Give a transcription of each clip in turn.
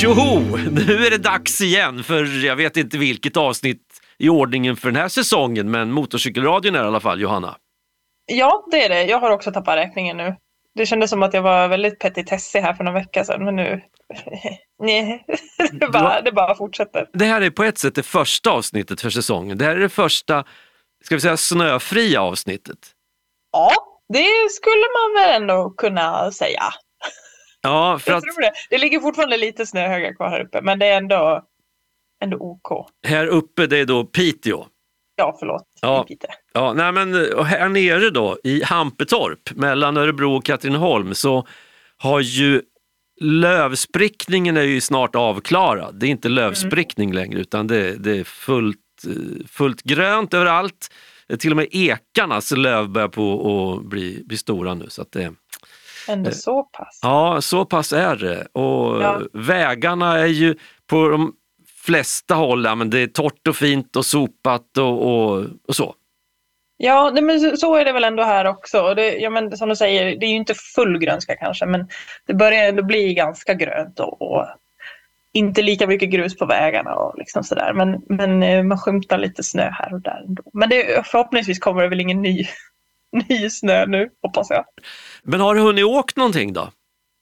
Tjoho! Nu är det dags igen för jag vet inte vilket avsnitt i ordningen för den här säsongen, men Motorcykelradion är i alla fall, Johanna. Ja, det är det. Jag har också tappat räkningen nu. Det kändes som att jag var väldigt petitessig här för några veckor sedan, men nu... Nej, det bara, det bara fortsätter. Det här är på ett sätt det första avsnittet för säsongen. Det här är det första, ska vi säga snöfria avsnittet. Ja, det skulle man väl ändå kunna säga. Ja, för att det. Det ligger fortfarande lite snöhögar kvar här uppe, men det är ändå, ändå OK. här uppe det är då Piteå. Ja, förlåt. Ja. Ja, nej men och här nere då i Hampetorp mellan Örebro och Katrineholm så har ju lövsprickningen är ju snart avklarad. Det är inte lövsprickning längre utan det, det är fullt, fullt grönt överallt. Till och med ekarnas löv börjar på att bli, bli stora nu. Så det, Ändå så pass. ja, så pass är det. Och Ja. vägarna är ju på de flesta håll, ja, men det är torrt och fint och sopat och, och, och så. Ja, nej, men så- är det väl ändå här också. Det, ja, men som du säger, det är ju inte full grönska kanske, men det börjar ändå bli ganska grönt och, och inte lika mycket grus på vägarna och liksom sådär. Men, men eh, man skymtar lite snö här och där ändå. Men det, förhoppningsvis kommer det väl ingen ny, ny snö nu, hoppas jag. Men har du hunnit åkt någonting då?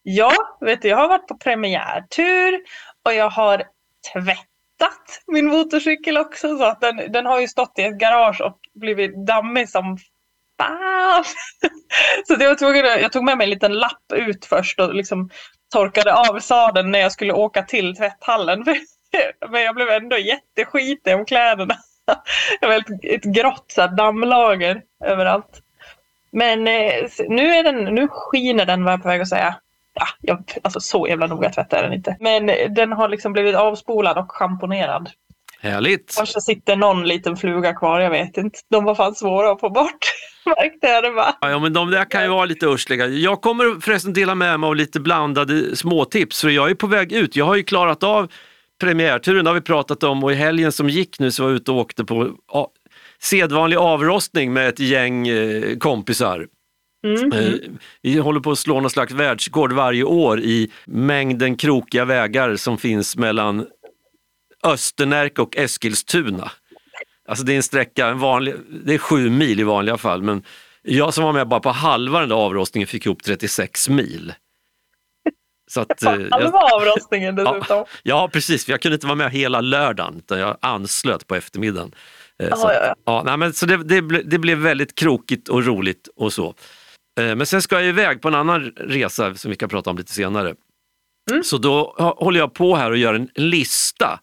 Ja, vet du, jag har varit på premiärtur och jag har tvättat min motorcykel också. Så att den, den har ju stått i ett garage och blivit dammig som fan. Så det var tvungen, jag tog med mig en liten lapp ut först och liksom torkade av sadeln när jag skulle åka till tvätthallen. Men jag blev ändå jätteskitig om kläderna. Det var ett, ett grått så här, dammlager överallt. Men eh, nu, är den, nu skiner den var jag på väg att säga. Ja, jag, alltså så jävla noga tvättar den inte. Men eh, den har liksom blivit avspolad och schamponerad. Härligt! Kanske sitter någon liten fluga kvar, jag vet inte. De var fan svåra att få bort. Märkte jag det bara. Ja, men de där kan ju vara lite ursliga. Jag kommer förresten dela med mig av lite blandade småtips för jag är på väg ut. Jag har ju klarat av premiärturen, det har vi pratat om och i helgen som gick nu så var jag ute och åkte på sedvanlig avrostning med ett gäng eh, kompisar. Mm. Eh, Vi håller på att slå någon slags världsrekord varje år i mängden krokiga vägar som finns mellan Östernärke och Eskilstuna. Alltså det är en sträcka, en vanlig, det är sju mil i vanliga fall, men jag som var med bara på halva den där avrostningen fick ihop 36 mil. Så att, eh, jag, Halva avrostningen dessutom. ja, precis, för jag kunde inte vara med hela lördagen, utan jag anslöt på eftermiddagen. Eh, så Ja, ja, ja. Ja, nej, men så det, det, ble, det blev väldigt krokigt och roligt och så. Eh, Men sen ska jag iväg på en annan resa som vi kan prata om lite senare. Mm. Så då håller jag på här och gör en lista.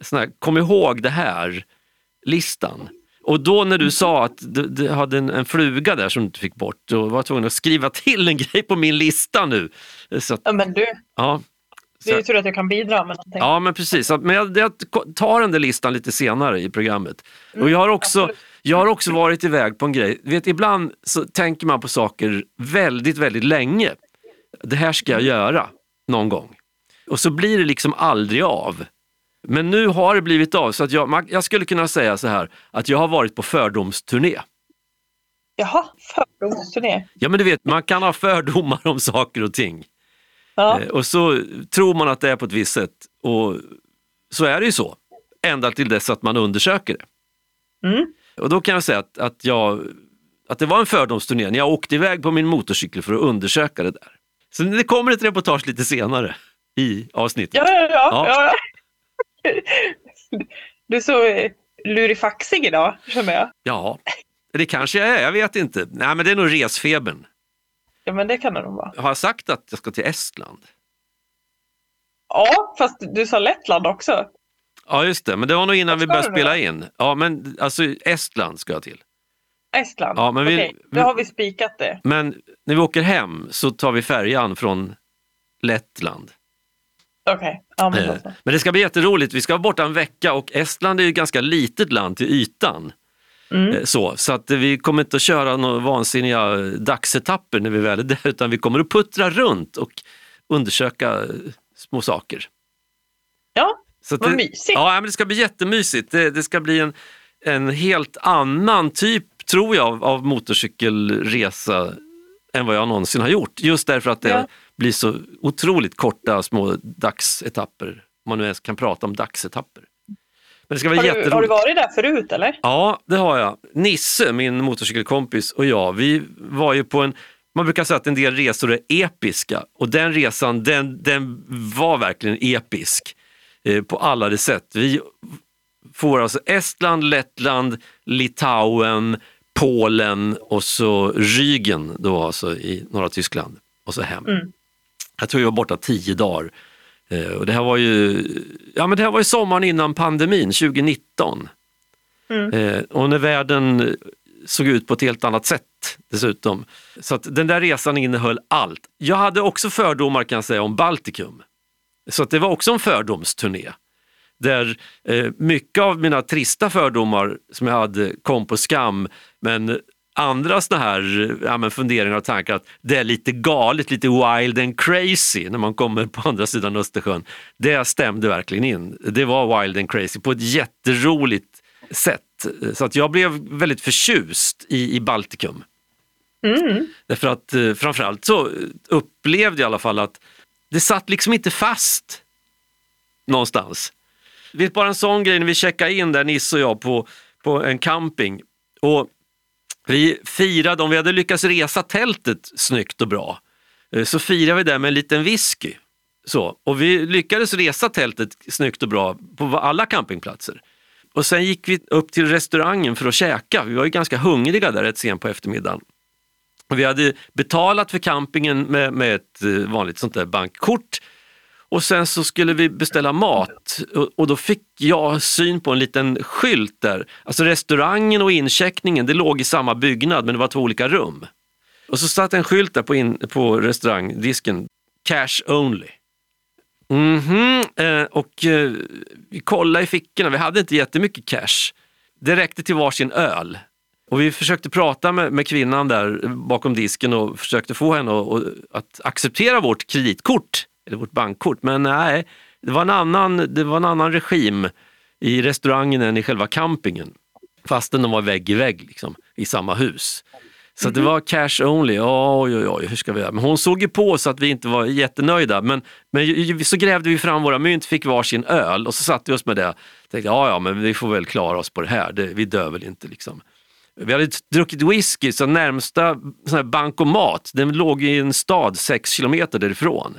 Sån här, kom ihåg det här-listan. Och då när du Mm. sa att du, du hade en, en fluga där som du fick bort, då var jag tvungen att skriva till en grej på min lista nu. Så att, Ja, men du, ja. Det är ju tur att jag kan bidra med någonting. Ja men precis, men jag, jag tar den där listan lite senare i programmet. Och jag har, också, Mm, jag har också varit iväg på en grej, vet, ibland så tänker man på saker väldigt, väldigt länge. Det här ska jag göra någon gång. Och så blir det liksom aldrig av. Men nu har det blivit av, så att jag, jag skulle kunna säga så här, att jag har varit på fördomsturné. Jaha, fördomsturné. Ja men du vet, man kan ha fördomar om saker och ting. Ja. Eh, Och så tror man att det är på ett visst sätt och så är det ju så. Ända till dess att man undersöker det. Mm. Och då kan jag säga att, att, jag, att det var en fördomsturné när jag åkte iväg på min motorcykel för att undersöka det där. Så det kommer ett reportage lite senare i avsnittet. Ja, ja, Ja. ja. ja. Du är så lurifaxig idag, känner jag. Ja, det kanske jag är, jag vet inte. Nej men det är nog resfebern. Ja, men det kan det nog vara. Har jag sagt att jag ska till Estland? Ja, fast du sa Lettland också. Ja just det, men det var nog innan vi började spela in. Ja men alltså Estland ska jag till. Estland. Ja, men vi- Okej, då har vi spikat det. Men när vi åker hem så tar vi färjan från Lettland. Okej, ja men då Eh, så. Men det ska bli jätteroligt. Vi ska vara borta en vecka och Estland är ju ett ganska litet land till ytan. Mm. Eh, Så, så att vi kommer inte att köra några vansinniga dagsetapper när vi väl är där utan vi kommer att puttra runt och undersöka eh, små saker. Ja, Så vad det, mysigt. Ja, men det ska bli jättemysigt. Det, det ska bli en, en helt annan typ, tror jag, av, av motorcykelresa än vad jag någonsin har gjort. Just därför att det, Ja. blir så otroligt korta små dagsetapper. Om man nu ens kan prata om dagsetapper. Men det ska vara Har du, har du varit där förut eller? Ja, det har jag. Nisse, min motorcykelkompis och jag, vi var ju på en, man brukar säga att en del resor är episka och den resan den, den var verkligen episk eh, på alla de sätt. Vi får alltså Estland, Lettland, Litauen, Polen och så Rügen då alltså i norra Tyskland och så hem. Mm. Jag tror vi var borta tio dagar. Eh, och det här var ju, ja men det här var ju sommaren innan pandemin, 2019. Mm. Eh, och när världen såg ut på ett helt annat sätt dessutom. Så att den där resan innehöll allt. Jag hade också fördomar kan jag säga om Baltikum. Så att det var också en fördomsturné. Där eh, mycket av mina trista fördomar som jag hade kom på skam. Men andra såna här ja, funderingar och tankar att det är lite galet, lite wild and crazy när man kommer på andra sidan Östersjön. Det stämde verkligen in. Det var wild and crazy på ett jätteroligt sätt. Så att jag blev väldigt förtjust i, i Baltikum. Mm. Därför att eh, framförallt så upplevde jag i alla fall att det satt liksom inte fast någonstans. Vet bara en sån grej när vi checkade in där Nisse och jag på, på en camping och vi firade, om vi hade lyckats resa tältet snyggt och bra, eh, så firade vi det med en liten whisky. Så, och vi lyckades resa tältet snyggt och bra på alla campingplatser. Och sen gick vi upp till restaurangen för att käka. Vi var ju ganska hungriga där rätt sent på eftermiddagen. Och Vi hade betalat för campingen med, med ett eh, vanligt sånt där bankkort. Och sen så skulle vi beställa mat och, då fick jag syn på en liten skylt där. Alltså restaurangen och incheckningen, det låg i samma byggnad men det var två olika rum. Och så satt en skylt där på, in, på restaurangdisken, cash only. Mhm, eh, och eh, vi kollade i fickorna, vi hade inte jättemycket cash. Det räckte till varsin öl. Och vi försökte prata med, med kvinnan där bakom disken och försökte få henne att- att acceptera vårt kreditkort, eller vårt bankkort. Men nej, det var en annan, det var en annan regim i restaurangen än i själva campingen. Fastän de var vägg i vägg liksom, i samma hus. Så att det var cash only. Oj, oj, oj, hur ska vi göra? Men hon såg ju på så att vi inte var jättenöjda. Men, men så grävde vi fram våra mynt, fick varsin öl och så satte vi oss med det. Tänkte, ja, ja, men vi får väl klara oss på det här. Det, vi dör väl inte liksom. Vi hade druckit whisky, så närmsta sån bankomat, den låg i en stad sex kilometer därifrån.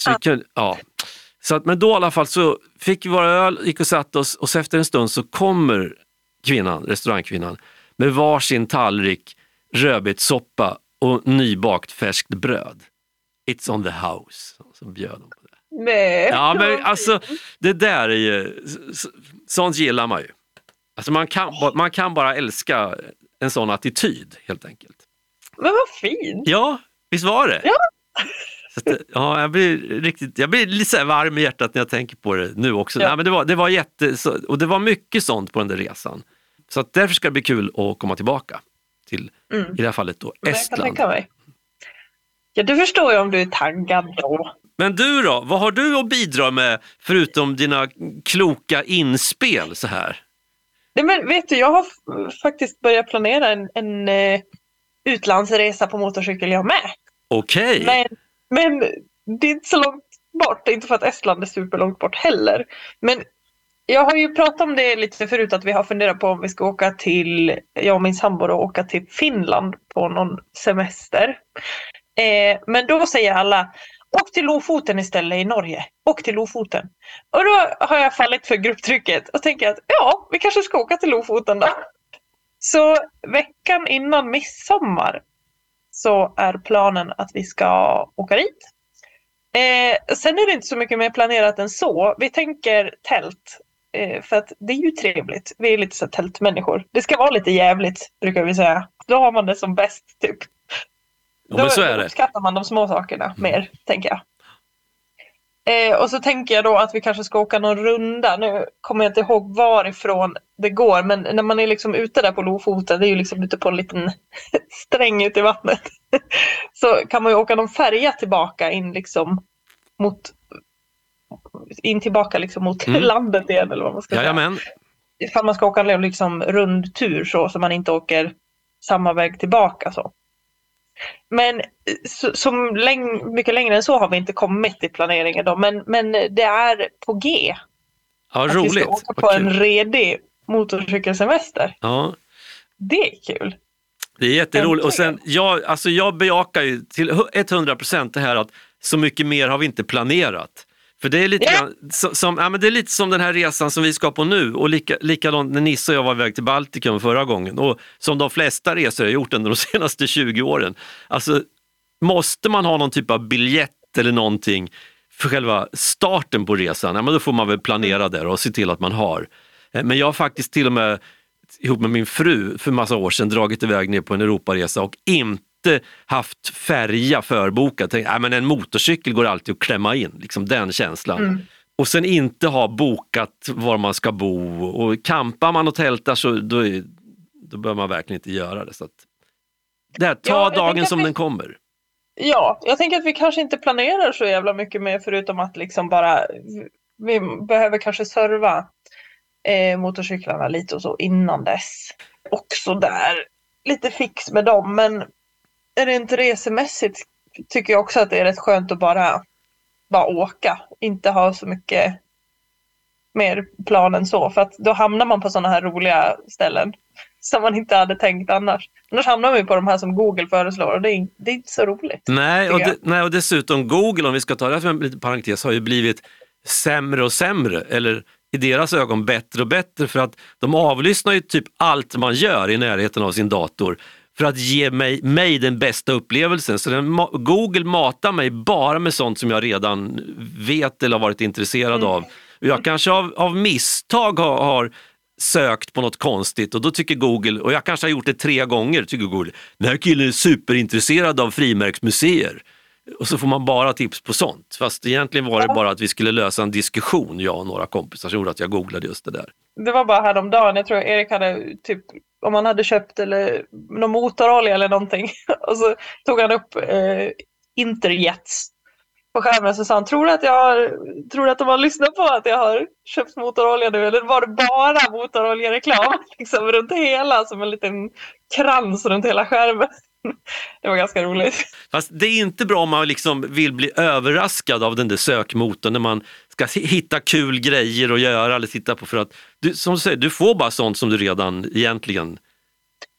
Så, vi kunde, ja. så att, men då i alla fall så fick vi våra öl, gick och satte oss och så efter en stund så kommer kvinnan, restaurangkvinnan med varsin tallrik rödbetssoppa och nybakt färskt bröd. It's on the house, så bjöd de på det. Nej. Ja, men alltså det där är ju, sånt gillar man ju. Alltså man kan, man kan bara älska en sån attityd helt enkelt. Men vad fint. Ja, visst var det? Ja. Det- ja, jag blir riktigt, jag blir lite varm i hjärtat när jag tänker på det nu också. Ja. Nej, men det, var, det var jätte, och det var mycket sånt på den där resan. Så att därför ska det bli kul att komma tillbaka till, Mm. i det här fallet då, jag Estland. Ja, du förstår ju om du är taggad då. Men du då, vad har du att bidra med förutom dina kloka inspel så här? Nej, men vet du, jag har faktiskt börjat planera en, en eh, utlandsresa på motorcykel jag med. Okej. Men, men det är inte så långt bort. Inte för att Estland är superlångt bort heller. Men jag har ju pratat om det lite förut att vi har funderat på om vi ska åka till, jag och min sambo då, åka till Finland på någon semester. Eh, men då säger alla, åk till Lofoten istället i Norge. Åk till Lofoten. Och då har jag fallit för grupptrycket och tänker att ja, vi kanske ska åka till Lofoten då. Så veckan innan midsommar så är planen att vi ska åka dit. Eh, sen är det inte så mycket mer planerat än så. Vi tänker tält. Eh, för att det är ju trevligt. Vi är lite så tältmänniskor. Det ska vara lite jävligt brukar vi säga. Då har man det som bäst typ. Ja, men Då uppskattar man de små sakerna mer, tänker jag. Eh, och så tänker jag då att vi kanske ska åka någon runda. Nu kommer jag inte ihåg varifrån det går, men när man är liksom ute där på Lofoten, det är ju liksom ute på en liten sträng ute i vattnet, så kan man ju åka någon färja tillbaka in liksom mot in tillbaka liksom mot Mm. landet igen eller vad man ska säga Jajamän. ifall man ska åka en liksom rundtur så, så man inte åker samma väg tillbaka. Så. Men så, som läng, mycket längre än så har vi inte kommit i planeringen då. Men, men det är på G. Ja, att roligt. vi ska åka på Vad en kul. redig motorcykelsemester. Ja, Det är kul. det är jätteroligt. Och sen, jag, alltså jag bejakar ju till 100 procent det här att så mycket mer har vi inte planerat. För det är lite, Ja. grann, som, ja, men det är lite som den här resan som vi ska på nu och lika, likadant när Nisse och jag var iväg till Baltikum förra gången och som de flesta resor jag gjort under de senaste 20 åren. Alltså, måste man ha någon typ av biljett eller någonting för själva starten på resan, ja, men då får man väl planera där och se till att man har. Eh, Men jag har faktiskt till och med ihop med min fru för massa år sedan dragit iväg ner på en Europaresa och inte haft färja förbokat. Tänkte, "Nej, men en motorcykel går alltid att klämma in, liksom den känslan. Mm. Och sen inte ha bokat var man ska bo och campar man och tältar så då, är, då bör man verkligen inte göra det. Så att, där, ta Ja, dagen som vi- den kommer. Ja, jag tänker att vi kanske inte planerar så jävla mycket mer förutom att liksom bara vi behöver kanske serva eh, motorcyklarna lite och så innan dess. Också där lite fix med dem men rent resemässigt tycker jag också att det är rätt skönt att bara, bara åka. Inte ha så mycket mer plan än så för att då hamnar man på sådana här roliga ställen som man inte hade tänkt annars. Annars hamnar vi på de här som Google föreslår och det är, det är inte så roligt. Nej och, de, nej, och dessutom Google, om vi ska ta det som en liten parentes, har ju blivit sämre och sämre, eller i deras ögon bättre och bättre för att de avlyssnar ju typ allt man gör i närheten av sin dator för att ge mig, mig den bästa upplevelsen. Så den, Google matar mig bara med sånt som jag redan vet eller har varit intresserad Mm. av. Jag kanske av, av misstag har, har sökt på något konstigt och då tycker Google, och jag kanske har gjort det tre gånger, tycker Google, den här killen är superintresserad av frimärksmuseer. Och så får man bara tips på sånt. Fast egentligen var det bara att vi skulle lösa en diskussion, jag och några kompisar, som gjorde att jag googlade just det där. Det var bara häromdagen, jag tror Erik hade typ, om han hade köpt eller, någon motorolja eller någonting och så tog han upp eh, Interjets på skärmen så sa han, tror du att jag har, tror du att de har lyssnat på att jag har köpt motorolja nu eller var det bara motoroljereklam liksom runt hela som en liten krans runt hela skärmen. Det var ganska roligt. Fast det är inte bra om man liksom vill bli överraskad av den där sökmotorn när man ska hitta kul grejer att göra eller titta på. För att du, som du säger, du får bara sånt som du redan egentligen...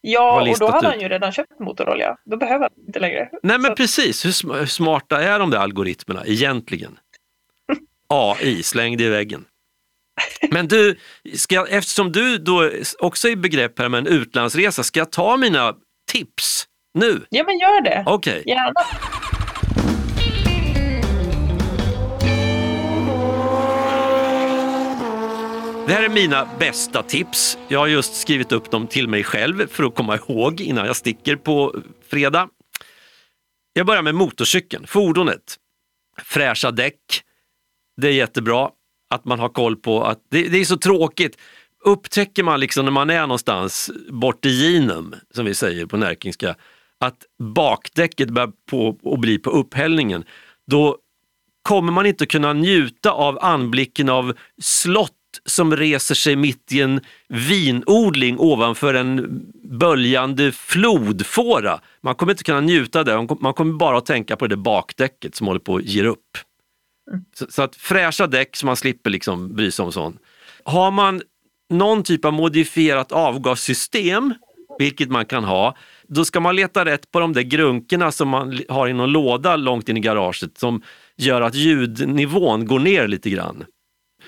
Ja, och då hade ut. han ju redan köpt motorolja. Då behöver han inte längre. Nej men Så- precis, hur sm- hur smarta är de där algoritmerna egentligen? AI, släng det i väggen. Men du, ska eftersom du då också är i begrepp här med en utlandsresa, ska jag ta mina tips nu? Ja, men gör det. Okej. Gärna. Det här är mina bästa tips. Jag har just skrivit upp dem till mig själv för att komma ihåg innan jag sticker på fredag. Jag börjar med motorcykeln, fordonet. Fräscha däck. Det är jättebra att man har koll på att det, det är så tråkigt. Upptäcker man liksom när man är någonstans bort i Ginum, som vi säger på närkingska, att bakdäcket börjar på och bli på upphällningen, då kommer man inte kunna njuta av anblicken av slott som reser sig mitt i en vinodling ovanför en böljande flodfåra. Man kommer inte kunna njuta av det, man kommer bara att tänka på det där bakdäcket som håller på att ge upp. Så, så att fräscha däck så man slipper liksom bry sig om sånt. Har man någon typ av modifierat avgassystem, vilket man kan ha, då ska man leta rätt på de där grunkorna som man har i någon låda långt in i garaget som gör att ljudnivån går ner lite grann.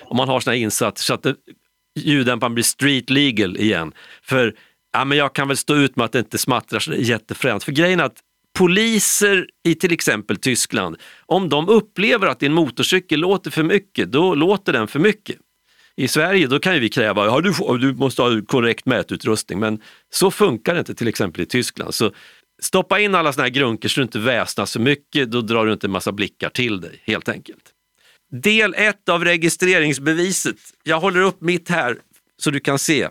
Om man har sina insatser så att det, ljuddämparen blir street legal igen. För ja, men jag kan väl stå ut med att det inte smattrar så jättefränt. För grejen är att poliser i till exempel Tyskland, om de upplever att din motorcykel låter för mycket, då låter den för mycket. I Sverige då kan ju vi kräva ja, du, du måste ha korrekt mätutrustning, men så funkar det inte till exempel i Tyskland. Så stoppa in alla såna här grunker så du inte väsnas för mycket, då drar du inte en massa blickar till dig helt enkelt. Del 1 av registreringsbeviset. Jag håller upp mitt här så du kan se.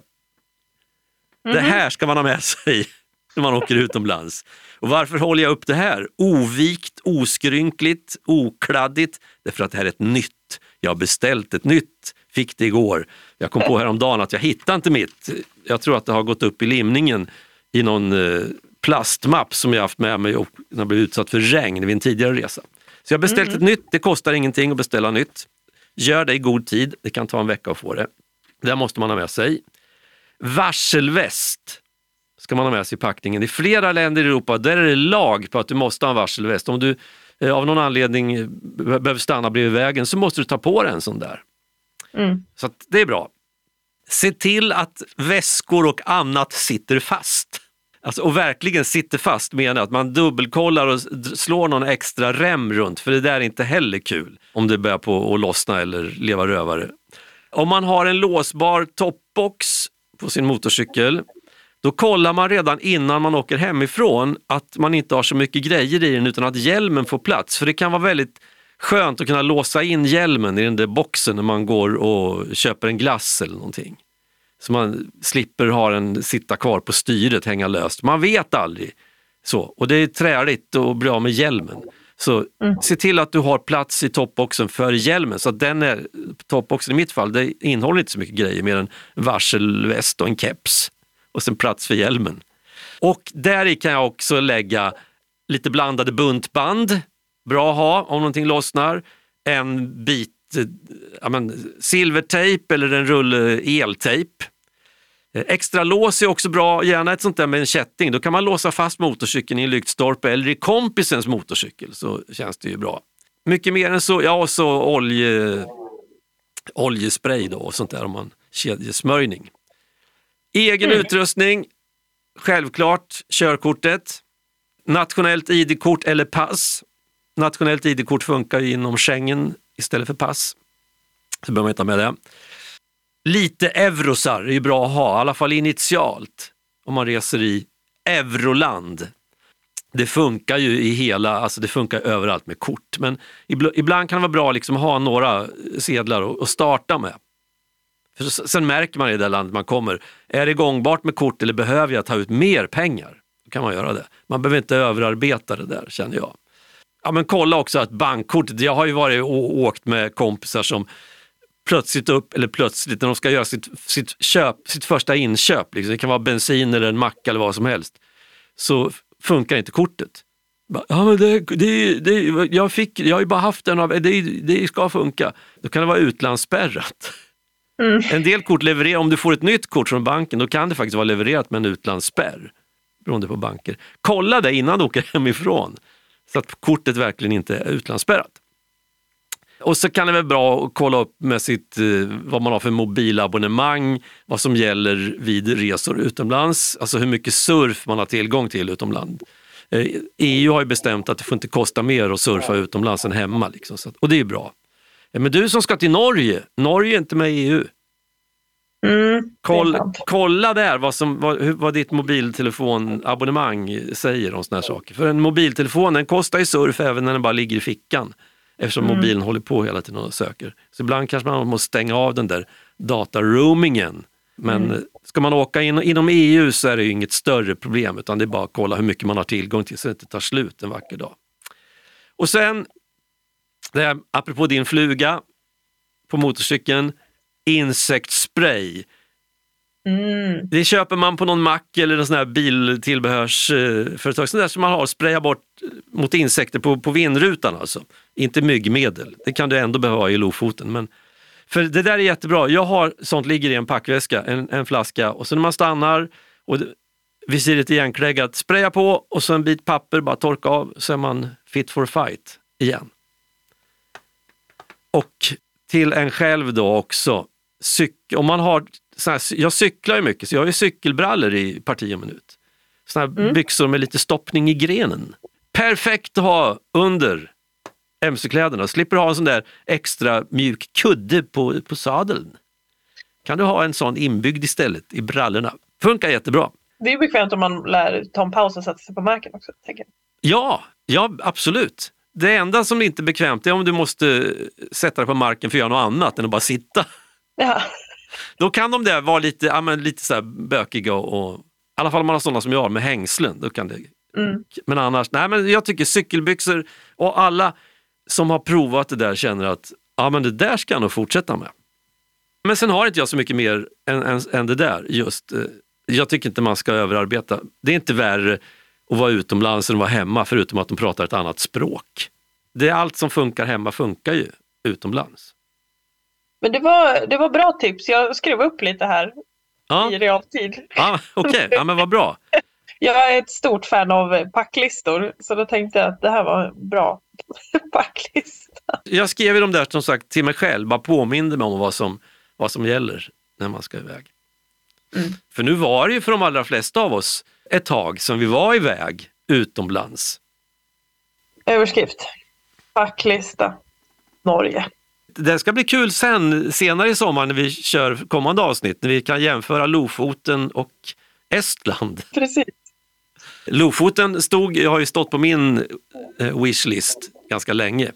Det här ska man ha med sig när man åker utomlands. Och varför håller jag upp det här? Ovikt, oskrynkligt, okladdigt. Därför att det här är ett nytt. Jag har beställt ett nytt, fick det igår. Jag kom på häromdagen att jag hittade inte mitt. Jag tror att det har gått upp i limningen i någon eh, plastmapp som jag haft med mig och den har blivit utsatt för regn vid en tidigare resa. Så jag har beställt ett nytt, det kostar ingenting att beställa nytt. Gör det i god tid, det kan ta en vecka att få det. Det måste man ha med sig. Varselväst ska man ha med sig i packningen. I flera länder i Europa där är det lag på att du måste ha en varselväst. Om du eh, av någon anledning eh, behöver stanna bredvid vägen så måste du ta på dig en sån där. Mm. Så det är bra. Se till att väskor och annat sitter fast. Alltså, och verkligen sitter fast menar att man dubbelkollar och slår någon extra rem runt för det där är inte heller kul om det börjar på att lossna eller leva rövare. Om man har en låsbar toppbox på sin motorcykel då kollar man redan innan man åker hemifrån att man inte har så mycket grejer i den utan att hjälmen får plats. För det kan vara väldigt skönt att kunna låsa in hjälmen i den där boxen när man går och köper en glass eller någonting. Så man slipper ha den sitta kvar på styret, hänga löst. Man vet aldrig. Så, och det är träligt att bli av med hjälmen. Så mm. se till att du har plats i toppboxen för hjälmen. Så att den är, toppboxen i mitt fall, det innehåller inte så mycket grejer mer än varselväst och en keps och sen plats för hjälmen. Och där i kan jag också lägga lite blandade buntband, bra att ha om någonting lossnar. En bit ja, men, silvertejp eller en rulle eltejp. Extra lås är också bra, gärna ett sånt där med en kätting. Då kan man låsa fast motorcykeln i en lyktstolpe eller i kompisens motorcykel så känns det ju bra. Mycket mer än så, ja och så olje, oljespray då och sånt där om man kedjesmörjning. Egen mm. utrustning, självklart körkortet, nationellt ID-kort eller pass. Nationellt ID-kort funkar ju inom Schengen istället för pass. Så behöver man inte ha med det. Lite eurosar är ju bra att ha, i alla fall initialt om man reser i euroland. Det funkar ju i hela, alltså det funkar överallt med kort, men ibland kan det vara bra liksom att ha några sedlar att starta med. För sen märker man i det landet man kommer, är det gångbart med kort eller behöver jag ta ut mer pengar? Då kan man göra det. Man behöver inte överarbeta det där känner jag. Ja, men kolla också att bankkortet, jag har ju varit och åkt med kompisar som plötsligt upp, eller plötsligt när de ska göra sitt, sitt, köp, sitt första inköp, liksom, det kan vara bensin eller en macka eller vad som helst, så funkar inte kortet. Ja, men det, det, det, jag, fick, jag har ju bara haft den, av, det, det ska funka. Då kan det vara utlandsspärrat. Mm. En del kort levererar, om du får ett nytt kort från banken, då kan det faktiskt vara levererat med en utlandsspärr. Beroende på banker. Kolla det innan du åker hemifrån, så att kortet verkligen inte är utlandsspärrat. Och så kan det vara bra att kolla upp med sitt, eh, vad man har för mobilabonnemang, vad som gäller vid resor utomlands, alltså hur mycket surf man har tillgång till utomlands. EU eh, har ju bestämt att det får inte kosta mer att surfa utomlands än hemma. Liksom. och det är bra. Eh, men du som ska till Norge, Norge är inte med i EU. Mm, Koll, kolla där vad, som, vad, vad ditt mobiltelefonabonnemang säger om såna här saker. För en mobiltelefon den kostar ju surf även när den bara ligger i fickan. Eftersom mm. mobilen håller på hela tiden och söker. Så ibland kanske man måste stänga av den där dataroamingen. Men mm. ska man åka in, inom EU så är det inget större problem utan det är bara att kolla hur mycket man har tillgång till så det inte tar slut en vacker dag. Och sen det här, apropå din fluga på motorcykeln, insektsspray. Mm. Det köper man på någon mack eller en sån här biltillbehörsföretag, sånt där som man har, spraya bort mot insekter på, på vindrutan alltså. Inte myggmedel, det kan du ändå behöva i Lofoten. Men, för det där är jättebra, jag har sånt ligger i en packväska, en, en flaska och så när man stannar och visiret är igenkläggat, spraya på och så en bit papper, bara torka av så är man fit for fight igen. Och till en själv då också, om man har, här, jag cyklar ju mycket så jag har ju cykelbrallor i parti och minut. Såna mm. byxor med lite stoppning i grenen. Perfekt att ha under mc-kläderna, slipper ha en sån där extra mjuk kudde på, på sadeln. Kan du ha en sån inbyggd istället i brallorna. Funkar jättebra. Det är bekvämt om man lär ta en paus och sätta sig på marken också. Tänker jag. Ja, ja absolut. Det enda som inte är bekvämt är om du måste sätta dig på marken för att göra något annat än att bara sitta. Ja. Då kan de där vara lite, ja, men lite så bökiga och, i alla fall om man har sådana som jag med hängslen. Då kan det, mm. Men annars, nej men jag tycker cykelbyxor och alla som har provat det där känner att ja men det där ska jag nog fortsätta med. Men sen har inte jag så mycket mer än, än, än det där just. Eh, jag tycker inte man ska överarbeta. Det är inte värre att vara utomlands än att vara hemma, förutom att de pratar ett annat språk. Det är allt som funkar hemma funkar ju utomlands. Men det var, det var bra tips. Jag skrev upp lite här Ja, i realtid. ja okej, ja, men vad bra. Jag är ett stort fan av packlistor så då tänkte jag att det här var en bra packlista. Jag skrev ju de där som sagt till mig själv, bara påminde mig om vad som, vad som gäller när man ska iväg. Mm. För nu var det ju för de allra flesta av oss ett tag som vi var iväg utomlands. Överskrift. Packlista. Norge. Det ska bli kul sen, senare i sommar när vi kör kommande avsnitt, när vi kan jämföra Lofoten och Estland. Precis. Lofoten stod, har ju stått på min eh, wishlist ganska länge.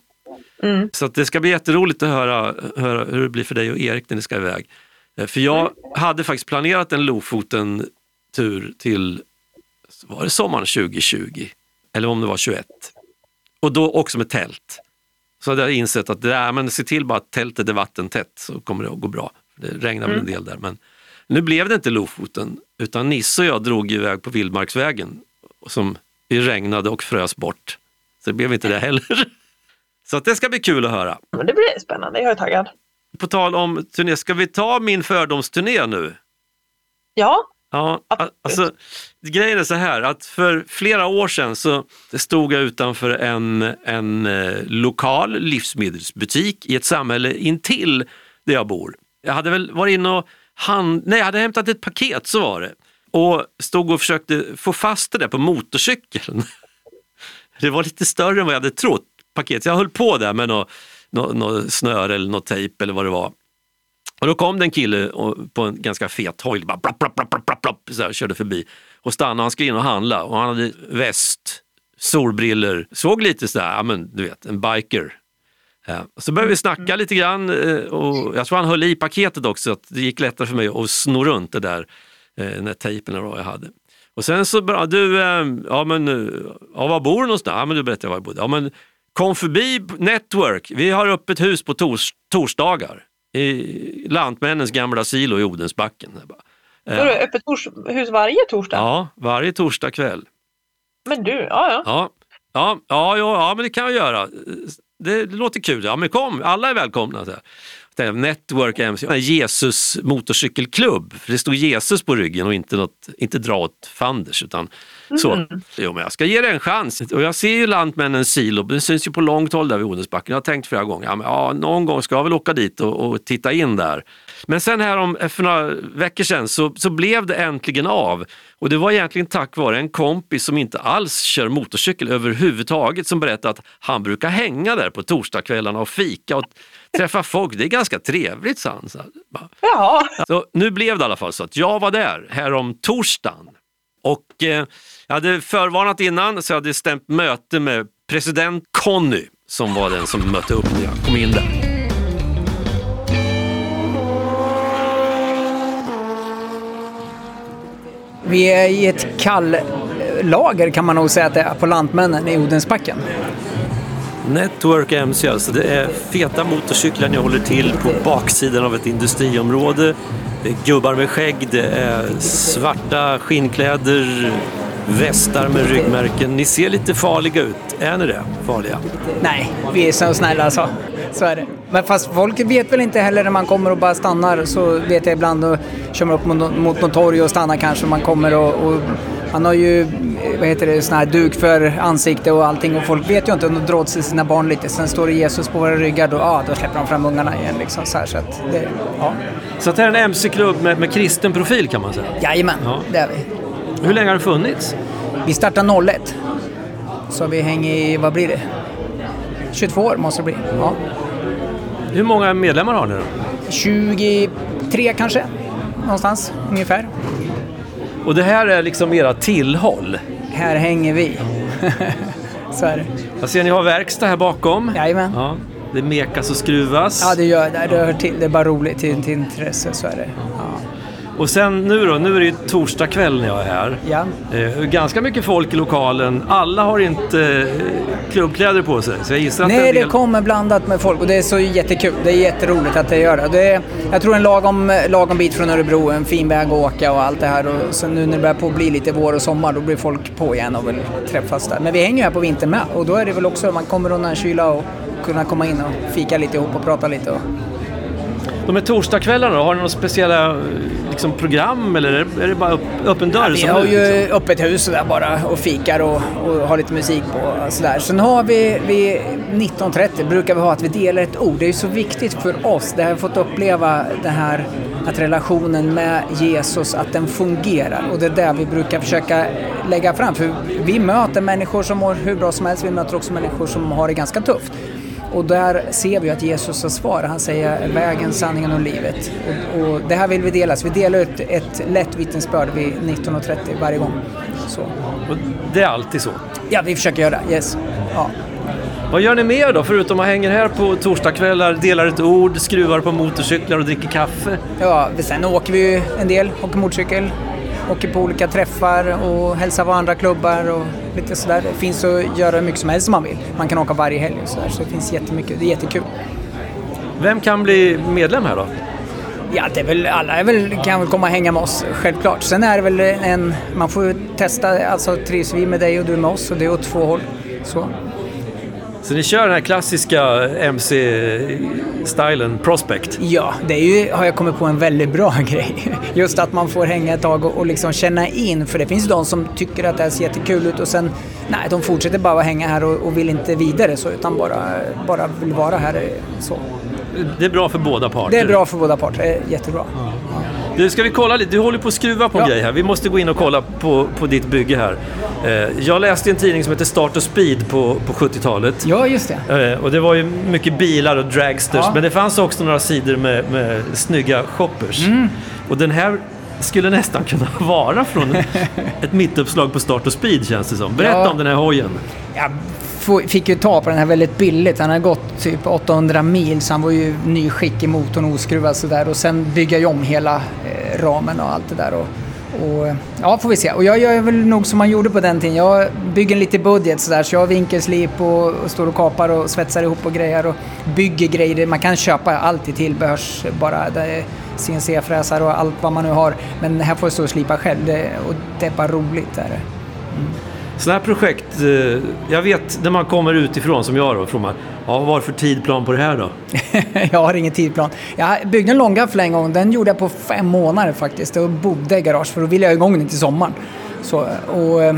Mm. Så det ska bli jätteroligt att höra, höra hur det blir för dig och Erik när ni ska iväg. Eh, För jag hade faktiskt planerat en Lofoten-tur till, var det sommaren 2020? Eller om det var 21. Och då också med tält. Så hade jag insett att det är, men se till bara att tältet är vattentätt så kommer det att gå bra. Det regnar väl en del där. Men nu blev det inte Lofoten utan Nisse och jag drog iväg på Vildmarksvägen som vi regnade och frös bort. Så det blev inte det heller. Så att det ska bli kul att höra. Men det blir spännande. Jag är taggad. På tal om turné, ska vi ta min fördomsturné nu? Ja, Ja, alltså, grejen är så här att för flera år sedan så stod jag utanför en, en eh, lokal livsmedelsbutik i ett samhälle intill där jag bor. Jag hade väl varit inne och hand, nej, jag hade hämtat ett paket, så var det. Och stod och försökte få fast det där på motorcykeln. Det var lite större än vad jag hade trott, paketet. Jag höll på där med något nå, nå snöre eller något tejp eller vad det var. Och då kom det en kille på en ganska fet hoj, bara blapp, blapp, blapp, blapp, blapp, så här, körde förbi och stannade. Han skulle in och handla och han hade väst, solbriller, såg lite sådär, ja men du vet, en biker. Ja. Så började vi snacka lite grann eh, och jag tror han höll i paketet också, så att det gick lättare för mig att sno runt det där, eh, den där tejpen eller vad jag hade. Och sen så bara, du, eh, ja men, eh, ja, var bor du någonstans? Ja men du berättade var jag bodde. Ja men kom förbi Network, vi har öppet hus på tors, torsdagar i Lantmännens gamla silo i Odensbacken. Är det öppet tors- hus varje torsdag. Ja, varje torsdag kväll. Men du, ja ja. Ja, ja, ja, ja, ja men det kan jag göra. Det, det låter kul. Ja, men kom, alla är välkomna. Så här. Det Network MC, Jesus motorcykelklubb. För det stod Jesus på ryggen och inte, något, inte dra åt fanders. Utan så. Jo, men jag ska ge det en chans. Och jag ser ju Lantmännens silo, den syns ju på långt håll där vid Odensbacken. Jag har tänkt flera gånger, ja, men, ja, någon gång ska jag väl åka dit och, och titta in där. Men sen här om, för några veckor sedan så, så blev det äntligen av. Och det var egentligen tack vare en kompis som inte alls kör motorcykel överhuvudtaget som berättade att han brukar hänga där på torsdagskvällarna och fika och träffa folk. Det är ganska trevligt, sa han. Så, Jaha. så nu blev det i alla fall så att jag var där här om torsdagen. Och eh, jag hade förvarnat innan så jag hade stämt möte med president Conny som var den som mötte upp när jag kom in där. Vi är i ett kalllager kan man nog säga att det är på Lantmännen i Odensbacken. Network MC alltså, det är feta motorcyklar ni håller till på baksidan av ett industriområde. Det är gubbar med skägg, det är svarta skinnkläder, västar med ryggmärken. Ni ser lite farliga ut. Är ni det? Farliga? Nej, vi är så snälla så. Så är det. Men fast folk vet väl inte heller när man kommer och bara stannar så vet jag ibland och kör man upp mot, mot något torg och stannar kanske man kommer och, och han har ju vad heter det, sån här duk för ansikte och allting och folk vet ju inte de drar åt sig sina barn lite. Sen står det Jesus på våra ryggar då, ja, då släpper de fram ungarna igen liksom så här så att det, ja. Så det här är en MC-klubb med, med kristen profil kan man säga. Jajamän, Ja. det är vi. Hur länge har det funnits? Vi startar 01. Så vi hänger i, vad blir det? 22 år måste det bli. Ja. Hur många medlemmar har ni då? 23 kanske, någonstans ungefär. Och det här är liksom era tillhåll. Här hänger vi. så är det. Jag ser ni har verkstad här bakom. Jajamän. Ja, det mekas och skruvas. Ja, det gör det. Det hör till. Det är bara roligt till, till intresse, så är det. Och sen nu då, nu är det torsdag kväll när jag är här. Ja. Eh, ganska mycket folk i lokalen. Alla har inte eh, klubbkläder på sig. Så jag gissar att Nej, del... det kommer blandat med folk och det är så jättekul. Det är jätteroligt att det gör det. det är, jag tror en lagom, lagom bit från Örebro, en fin väg att åka och allt det här. Och så nu när det börjar på att bli lite vår och sommar, då blir folk på igen och vill träffas där. Men vi hänger ju här på vintern med och då är det väl också, man kommer undan kyla och kunna komma in och fika lite ihop och prata lite. Och, De här torsdagskvällarna har ni några speciella eh, liksom, program eller är det- det bara öppen dörr? vi som har nu, ju liksom? öppet hus där bara och fikar och, och har lite musik på och sådär. Sen har vi, vi 19.30 brukar vi ha att vi delar ett ord. Det är ju så viktigt för oss. Det har jag fått uppleva det här att relationen med Jesus, att den fungerar. Och det är där vi brukar försöka lägga fram. För vi möter människor som mår hur bra som helst. Vi möter också människor som har det ganska tufft. Och där ser vi att Jesus har svar. Han säger vägen, sanningen och livet. Och, och det här vill vi dela. Så vi delar ut ett lätt vittnesbörd vid 19.30 varje gång. Så. Och det är alltid så. Ja, vi försöker göra det. Yes. Ja. Vad gör ni mer då, förutom att hänga här på torsdagskvällar, delar ett ord, skruvar på motorcyklar och dricker kaffe? Ja, sen åker vi en del, åker motorcykel. Åker på olika träffar och hälsar på andra klubbar och lite sådär. Det finns att göra hur mycket som helst som man vill. Man kan åka varje helg och sådär, så det finns jättemycket. Det är jättekul. Vem kan bli medlem här då? Ja, det är väl, alla är väl, kan väl komma och hänga med oss, självklart. Sen är det väl en, man får testa, alltså trivs vi med dig och du med oss och det är åt två håll. Så. Så ni kör den här klassiska MC-stilen, Prospect? Ja, det är ju, har jag kommit på en väldigt bra grej. Just att man får hänga ett tag och, och liksom känna in, för det finns de som tycker att det här ser jättekul ut och sen, nej, de fortsätter bara att hänga här och, och vill inte vidare så, utan bara, bara vill vara här. Så. Det är bra för båda parter. Det är bra för båda parter, det är jättebra. Du, ska vi kolla lite? Du håller på att skruva på en Ja. grej här. Vi måste gå in och kolla på, på ditt bygge här. Eh, jag läste en tidning som heter Start och Speed på, på 70-talet. Ja, just det. Eh, och det var ju mycket bilar och dragsters, Ja. men det fanns också några sidor med, med snygga shoppers. Mm. Och den här skulle nästan kunna vara från ett mittuppslag på Start och Speed känns det som. Berätta Ja. om den här hojen. Jag fick ju ta på den här väldigt billigt. Han har gått typ 800 mil så han var ju ny skick i motorn oskruvad sådär och sen bygga ju om hela ramen och allt det där. Och, och, ja, får vi se. Och jag gör väl nog som man gjorde på den tiden. Jag bygger lite budget sådär så jag har vinkelslip och, och står och kapar och svetsar ihop och grejer och bygger grejer. Man kan köpa allt i tillbehörs bara. CNC-fräsar och allt vad man nu har. Men här får jag stå och slipa själv det, och det är bara roligt. Där. Mm. Sådana här projekt, eh, jag vet när man kommer utifrån som jag då, från man, ja, vad var det för tidplan på det här då? jag har ingen tidplan. Jag byggde en långgaffel en gång. Den gjorde jag på fem månader faktiskt. Och bodde i garage för då ville jag ha igång den till sommaren. Så, och, eh,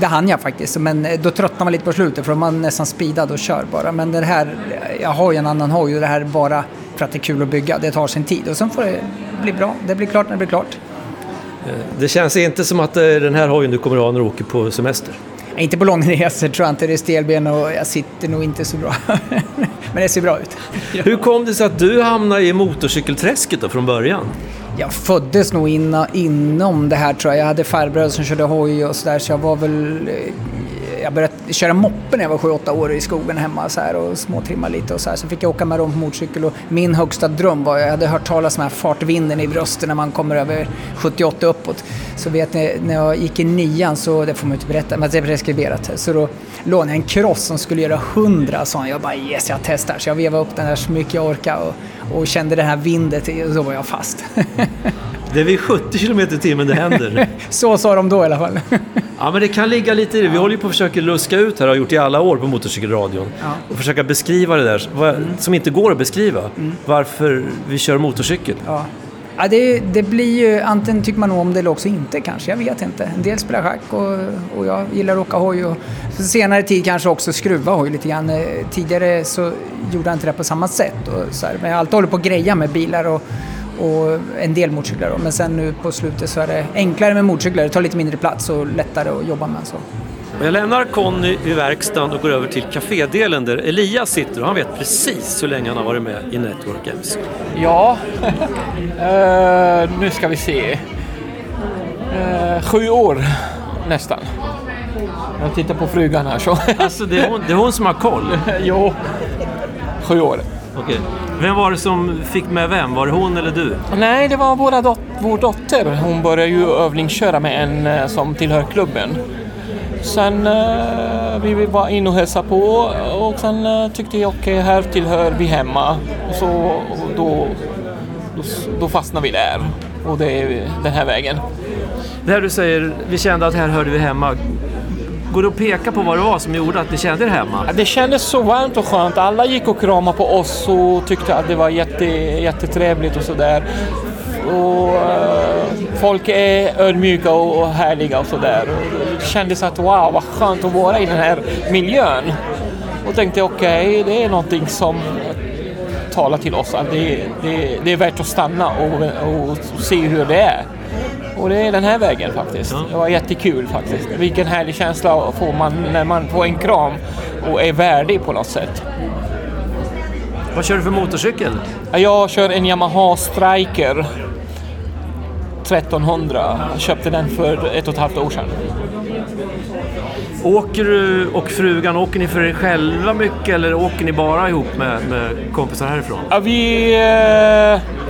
det hann jag faktiskt. Men eh, då tröttnar man lite på slutet för då är man nästan speedad och kör bara. Men det här, jag har ju en annan hoj och det här är bara för att det är kul att bygga. Det tar sin tid och sen får det bli bra. Det blir klart när det blir klart. Det känns inte som att är den här hojen du kommer att ha när du åker på semester. Inte på långresor tror jag inte. Det är stelben och jag sitter nog inte så bra. Men det ser bra ut. Hur kom det sig att du hamnade i motorcykelträsket då från början? Jag föddes nog inna, inom det här tror jag. Jag hade farbröder som körde hoj och sådär så jag var väl... Jag började köra moppe när jag var 7-8 år i skogen hemma så här, och småtrimma lite och så här. Så fick jag åka med dem på motorcykel och min högsta dröm var, jag hade hört talas om den här fartvinden i bröstet när man kommer över 78 uppåt. Så vet ni, när jag gick i nian så, det får man ju inte berätta, men det är preskriberat. Så då lånade jag en cross som skulle göra 100 sån. Jag bara yes, jag testar. Så jag vevade upp den där så mycket jag orkade och, och kände det här vindet och då var jag fast. Det är vid 70 km i timmen det händer. Så sa de då i alla fall. Ja, men det kan ligga lite i det. Vi håller ju på att försöka luska ut här, har gjort i alla år på Motorcykelradion. Ja. Och försöka beskriva det där vad, som inte går att beskriva. Varför vi kör motorcykel. Ja. Ja, det, det blir ju, antingen tycker man om det eller också inte kanske, jag vet inte. En del spelar schack och, och jag gillar att åka hoj och på senare tid kanske också skruva hoj lite grann. Eh, Tidigare så gjorde jag inte det på samma sätt. Och så här. Men jag har alltid hållit på att greja med bilar och, och en del motorcyklar. då. Men sen nu på slutet så är det enklare med motorcyklar, det tar lite mindre plats och lättare att jobba med. Så. Jag lämnar Conny i verkstaden och går över till kafédelen där Elias sitter och han vet precis hur länge han har varit med i Network MC. Ja, Eh, nu ska vi se. Eh, sju år nästan. Jag tittar på frugan här så. Alltså det är hon, det är hon som har koll. jo, sju år. Okej. Vem var det som fick med vem? Var det hon eller du? Nej, det var våra dot vår dotter. Hon började ju övningsköra med en eh, som tillhör klubben. Sen eh, vi var inne och hälsade på och sen eh, tyckte jag okej, okay, här tillhör vi hemma. Och så och då, då, då fastnade vi där. Och det är den här vägen. Det här du säger, vi kände att här hörde vi hemma. Går det att peka på vad det var som gjorde att ni kände er hemma? Det kändes så varmt och skönt. Alla gick och kramade på oss och tyckte att det var jätte, jättetrevligt och sådär. Och, uh, folk är ödmjuka och, och härliga och sådär. Det kändes att wow, vad skönt att vara i den här miljön. Och tänkte okej, okay, det är någonting som talar till oss att det, det, det är värt att stanna och, och se hur det är. Och det är den här vägen faktiskt. Ja. Det var jättekul faktiskt. Vilken härlig känsla får man när man får en kram och är värdig på något sätt. Vad kör du för motorcykel? Jag kör en Yamaha Striker 1300. Jag köpte den för ett och ett halvt år sedan. Åker du och frugan, åker ni för er själva mycket eller åker ni bara ihop med, med kompisar härifrån? Ja, vi... Eh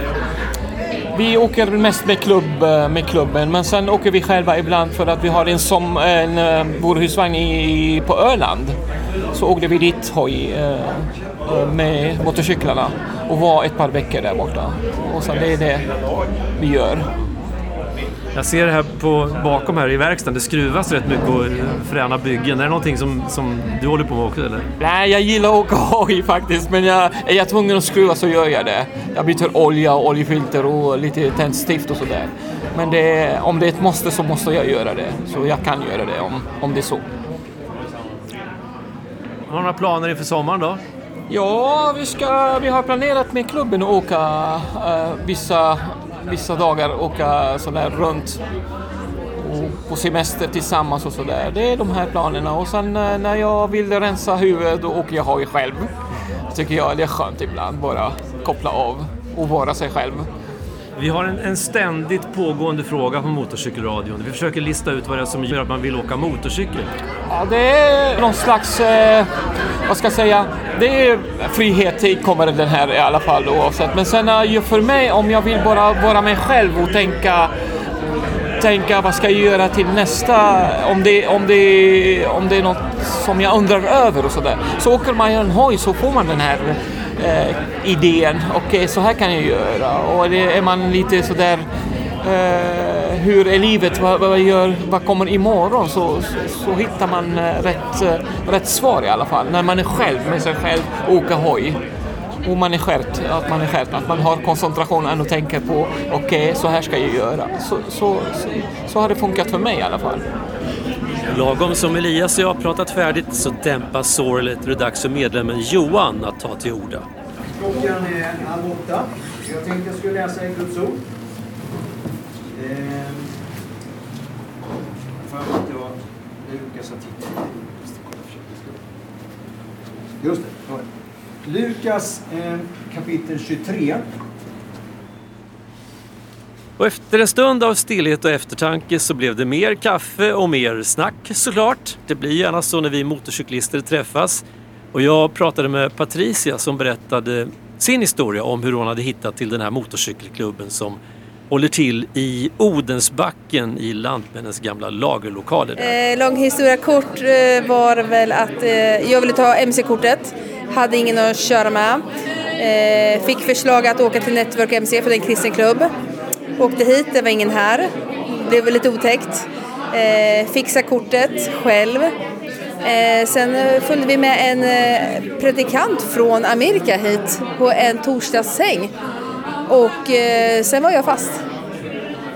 vi åker mest med, klubb, eh, med klubben, men sen åker vi själva ibland för att vi har en, som, en eh, vår husvagn i, på Öland. Så åkte vi dit hoj, eh, med motorcyklarna och var ett par veckor där borta. Och sen det är det vi gör. Jag ser det här på, bakom här i verkstaden, det skruvas rätt mycket och fräna byggen. Är det någonting som, som du håller på med också eller? Nej, jag gillar att åka hoj faktiskt, men jag, är jag tvungen att skruva så gör jag det. Jag byter olja och oljefilter och lite tändstift och sådär. Men det, om det är ett måste så måste jag göra det. Så jag kan göra det om, om det är så. Har du några planer inför sommaren då? Ja, vi, ska, vi har planerat med klubben att åka uh, vissa vissa dagar åka sådär runt på semester tillsammans och sådär. Det är de här planerna och sen eh, när jag vill rensa huvudet då åker jag hoj själv. Tycker jag det är skönt ibland bara koppla av och vara sig själv. Vi har en, en, ständigt pågående fråga på Motorcykelradion. Vi försöker lista ut vad det är som gör att man vill åka motorcykel. Ja, det är någon slags, eh, vad ska jag säga, det är frihet kommer den här i alla fall oavsett. Men sen ju för mig, om jag vill bara vara mig själv och tänka tänka vad ska jag göra till nästa, om det, om det, om det är något som jag undrar över och sådär. Så åker man en hoj så får man den här eh, idén. Okej, eh, okay, så här kan jag göra. Och det, är man lite sådär eh, hur är livet, vad, vad, gör, vad kommer imorgon? Så, så, så hittar man eh, rätt, eh, rätt svar i alla fall. När man är själv med sig själv och åker hoj. Och man är skärpt, att man är skärpt, att man har koncentrationen och tänker på okej, okay, så här ska jag göra. Så, så, så, så har det funkat för mig i alla fall. Lagom som Elias och jag pratat färdigt så dämpas sorlet och det är dags för medlemmen Johan att ta till orda. Klockan är halv åtta. Jag tänkte jag skulle läsa i Guds ord. Ehm. För att det var Lukas artikel. Just det. Lukas eh, kapitel 23. Och efter en stund av stillhet och eftertanke så blev det mer kaffe och mer snack såklart. Det blir gärna så när vi motorcyklister träffas. Och jag pratade med Patricia som berättade sin historia om hur hon hade hittat till den här motorcykelklubben som håller till i Odensbacken i Lantmännens gamla lagerlokaler. Där. Eh, lång historia kort eh, var väl att eh, jag ville ta MC-kortet, hade ingen att köra med. Eh, fick förslag att åka till Network MC för det är en kristen klubb. Åkte hit, det var ingen här. Blev lite otäckt. Eh, fixa kortet själv. Eh, sen följde vi med en eh, predikant från Amerika hit på en torsdagssäng. Och eh, sen var jag fast.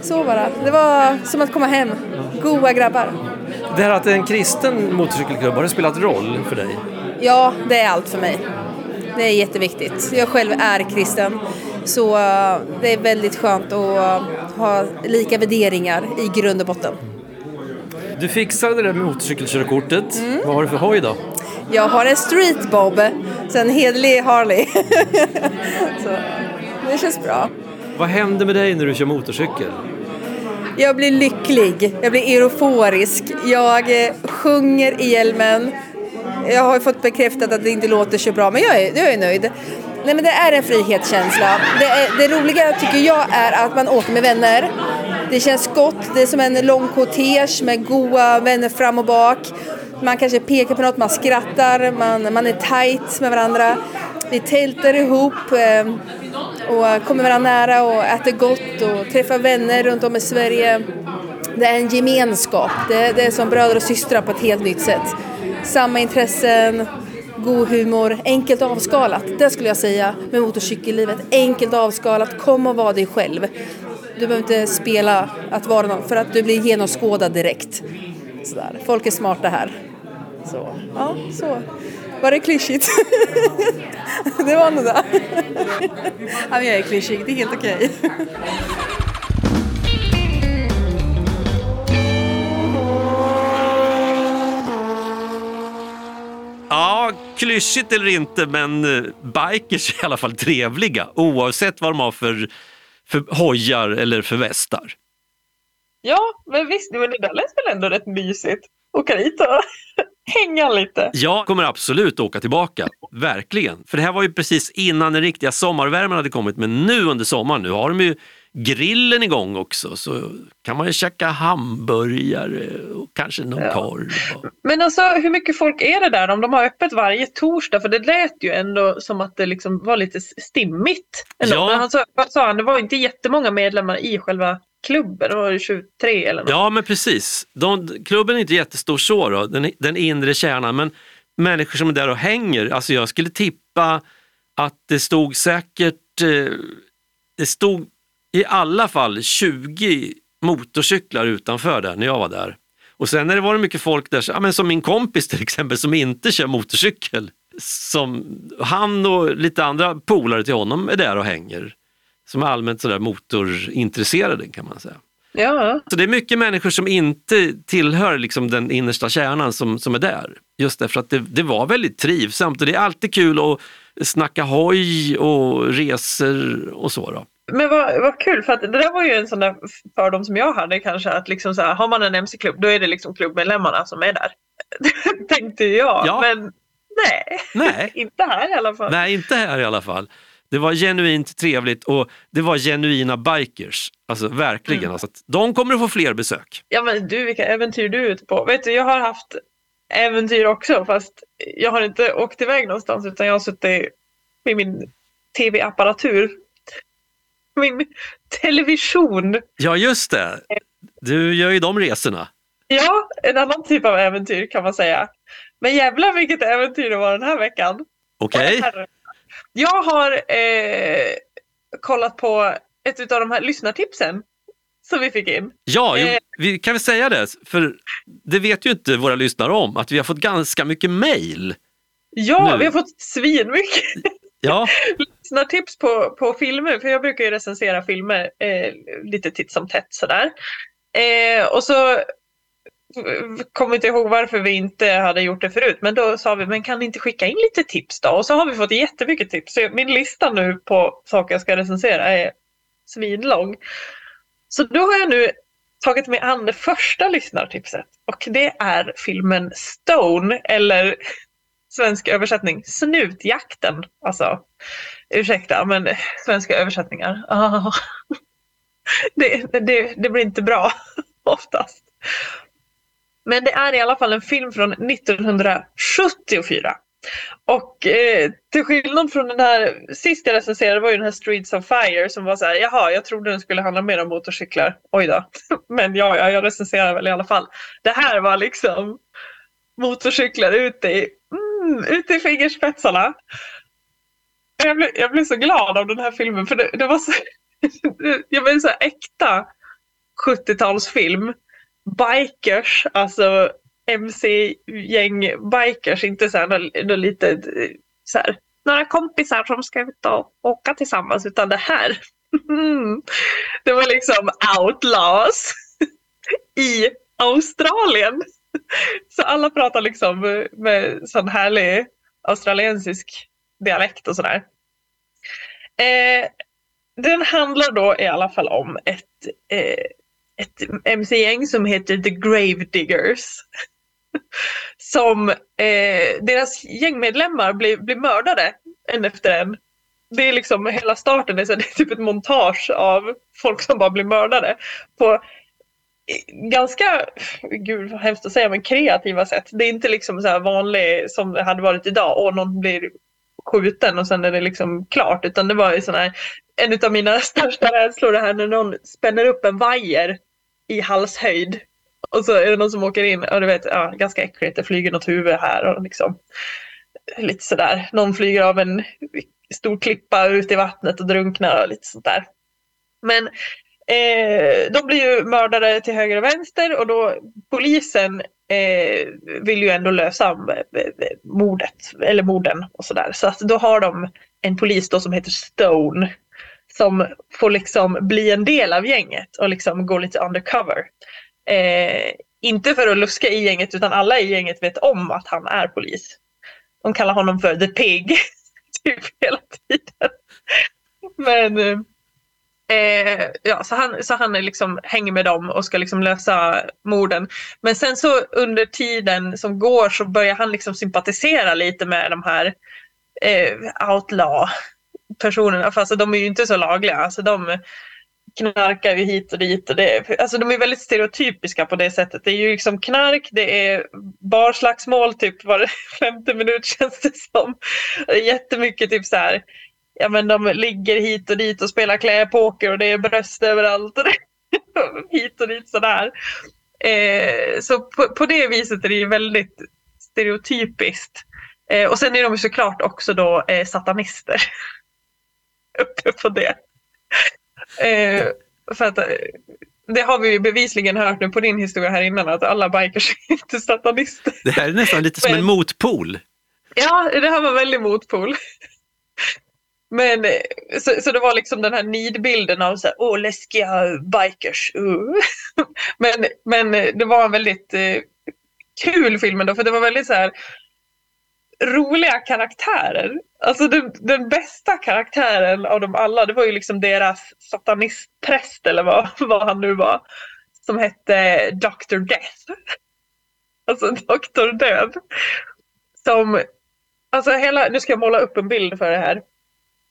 Så bara. Det var som att komma hem. Goa grabbar. Det här att det är en kristen motorcykelklubb, har det spelat roll för dig? Ja, det är allt för mig. Det är jätteviktigt. Jag själv är kristen. Så uh, det är väldigt skönt att uh, ha lika värderingar i grund och botten. Du fixade det där motorcykelkörkortet. Mm. Vad har du för hoj då? Jag har en Street Bob, så en hederlig Harley. så det känns bra. Vad händer med dig när du kör motorcykel? Jag blir lycklig, jag blir euforisk, jag eh, sjunger i hjälmen. Jag har fått bekräftat att det inte låter så bra, men jag är, jag är nöjd nej men det är en frihetskänsla. Det, är, det roliga tycker jag är att man åker med vänner. Det känns gott, det är som en lång kortege med goa vänner fram och bak. Man kanske pekar på något, man skrattar, man, man är tight med varandra. Vi tältar ihop eh, och kommer varandra nära och äter gott och träffar vänner runt om i Sverige. Det är en gemenskap, det, det är som bröder och systrar på ett helt nytt sätt. Samma intressen, god humor, enkelt avskalat. Det skulle jag säga med motorcykellivet. Enkelt avskalat, kom och var dig själv. Du behöver inte spela att vara någon för att du blir genomskådad direkt. Sådär. Folk är smarta här. Så, ja, så. Var det klyschigt? det var nog det. ja, men jag är klyschig, det är helt okej. Okay. klyschigt eller inte, men eh, bikers är i alla fall trevliga oavsett vad de har för, för hojar eller för västar. Ja, men visst, men det där lät väl ändå rätt mysigt. Åka dit och hänga lite. Jag kommer absolut åka tillbaka, verkligen. För det här var ju precis innan den riktiga sommarvärmen hade kommit, men nu under sommaren, nu har de ju grillen igång också så kan man ju käka hamburgare och kanske någon Ja. korv. Men alltså hur mycket folk är det där om de har öppet varje torsdag? För det lät ju ändå som att det liksom var lite stimmigt. Ändå. Ja. Men han sa, vad sa han, det var inte jättemånga medlemmar i själva klubben, det var ju 23 eller något. Ja men precis, De, klubben är inte jättestor så då, den, den inre kärnan, men människor som är där och hänger, alltså jag skulle tippa att det stod säkert, eh, det stod i alla fall 20 motorcyklar utanför där när jag var där. Och sen när det var mycket folk där, så- ja, men som min kompis till exempel som inte kör motorcykel. Som, han och lite andra polare till honom är där och hänger. Som är allmänt sådär motorintresserade kan man säga. Ja. Så det är mycket människor som inte tillhör liksom den innersta kärnan som, som är där. Just därför att det, det var väldigt trivsamt och det är alltid kul att snacka hoj och resor och så. Då. Men vad, vad kul, för att det där var ju en sån där fördom som jag hade kanske, att liksom så här, har man en MC-klubb då är det liksom klubbmedlemmarna som är där. Tänkte jag, Ja. men nej, Nej, inte här i alla fall. nej, inte här i alla fall. Det var genuint trevligt och det var genuina bikers. Alltså verkligen. Mm. Alltså, de kommer att få fler besök. Ja men du, vilka äventyr du är ute på. Vet du, jag har haft äventyr också fast jag har inte åkt iväg någonstans utan jag har suttit med min tv-apparatur. Min television. Ja, just det. Du gör ju de resorna. Ja, en annan typ av äventyr kan man säga. Men jävlar vilket äventyr det var den här veckan. Okej? Herre. Jag har eh, kollat på ett av de här lyssnartipsen som vi fick in. Ja, Eh. vi kan väl säga det, för det vet ju inte våra lyssnare om, att vi har fått ganska mycket mail. Ja, Nu. vi har fått svinmycket Ja, lyssnartips på, på filmer, för jag brukar ju recensera filmer eh, lite titt som tätt sådär. Eh, och så kommer inte ihåg varför vi inte hade gjort det förut, men då sa vi, men kan ni inte skicka in lite tips då? Och så har vi fått jättemycket tips. Så min lista nu på saker jag ska recensera är svinlång. Så då har jag nu tagit mig an det första lyssnartipset och det är filmen Stone eller svensk översättning Snutjakten. Alltså, ursäkta men svenska översättningar. Oh. Det, det, det blir inte bra oftast. Men det är i alla fall en film från 1974. Och eh, till skillnad från den här, sist jag recenserade var ju den här Streets of Fire som var så här, jaha, jag trodde den skulle handla mer om motorcyklar. Oj då. Men ja, ja, jag recenserar väl i alla fall. Det här var liksom motorcyklar ute i, Mm, ut ute i fingerspetsarna. Jag blev, jag blev så glad av den här filmen för det, det var så, jag blev så äkta 70-talsfilm. Bikers, alltså MC-gäng bikers, inte så här något, litet så här, några kompisar som ska ut och åka tillsammans utan det här. Det var liksom outlaws i Australien. Så alla pratar liksom med sån härlig australiensisk dialekt och sådär. Eh, den handlar då i alla fall om ett, eh, ett mc-gäng som heter The Grave Diggers. som eh, deras gängmedlemmar blir, blir mördade en efter en. det är liksom hela starten är, så det är typ ett montage av folk som bara blir mördade på ganska, gud vad hemskt att säga, men kreativa sätt. Det är inte liksom så här vanlig som det hade varit idag, och någon blir skjuten och sen är det liksom klart. Utan det var ju sån här, en av mina största rädslor det här när någon spänner upp en vajer i halshöjd. Och så är det någon som åker in och du vet, ja, ganska äckligt, det flyger något huvud här och liksom lite sådär. Någon flyger av en stor klippa ut i vattnet och drunknar och lite sånt där. Men eh, de blir ju mördare till höger och vänster och då polisen eh, vill ju ändå lösa eh, eh, mordet, eller morden och sådär. Så att då har de en polis då som heter Stone som får liksom bli en del av gänget och liksom gå lite undercover. Eh, inte för att luska i gänget utan alla i gänget vet om att han är polis. De kallar honom för The Pig typ hela tiden. Men eh, eh, ja, så han, så han är liksom, hänger med dem och ska liksom lösa morden. Men sen så under tiden som går så börjar han liksom sympatisera lite med de här eh, outlaw personerna. För alltså, de är ju inte så lagliga. Alltså, de knarkar ju hit och dit. Och det, alltså, de är väldigt stereotypiska på det sättet. Det är ju liksom knark, det är barslagsmål typ var femte minut känns det som. Jättemycket typ så här, ja men de ligger hit och dit och spelar kläpoker och det är bröst överallt. Och hit och dit sådär. Eh, så på, på, det viset är det ju väldigt stereotypiskt. Eh, och sen är de ju såklart också då eh, satanister. Uppe på det. Eh, för att, eh, det har vi ju bevisligen hört nu på din historia här innan, att alla bikers är inte satanister. Det här är nästan lite som en motpol. Ja, det här var väldigt motpol. Men eh, så, så det var liksom den här nidbilden av så här, åh läskiga bikers. Uh. men, men eh, det var en väldigt eh, kul film ändå, för det var väldigt så här roliga karaktärer. Alltså den, den, bästa karaktären av dem alla, det var ju liksom deras satanistpräst eller vad, vad han nu var. Som hette Dr. Death. Alltså Dr. Död. Som, alltså hela, nu ska jag måla upp en bild för det här.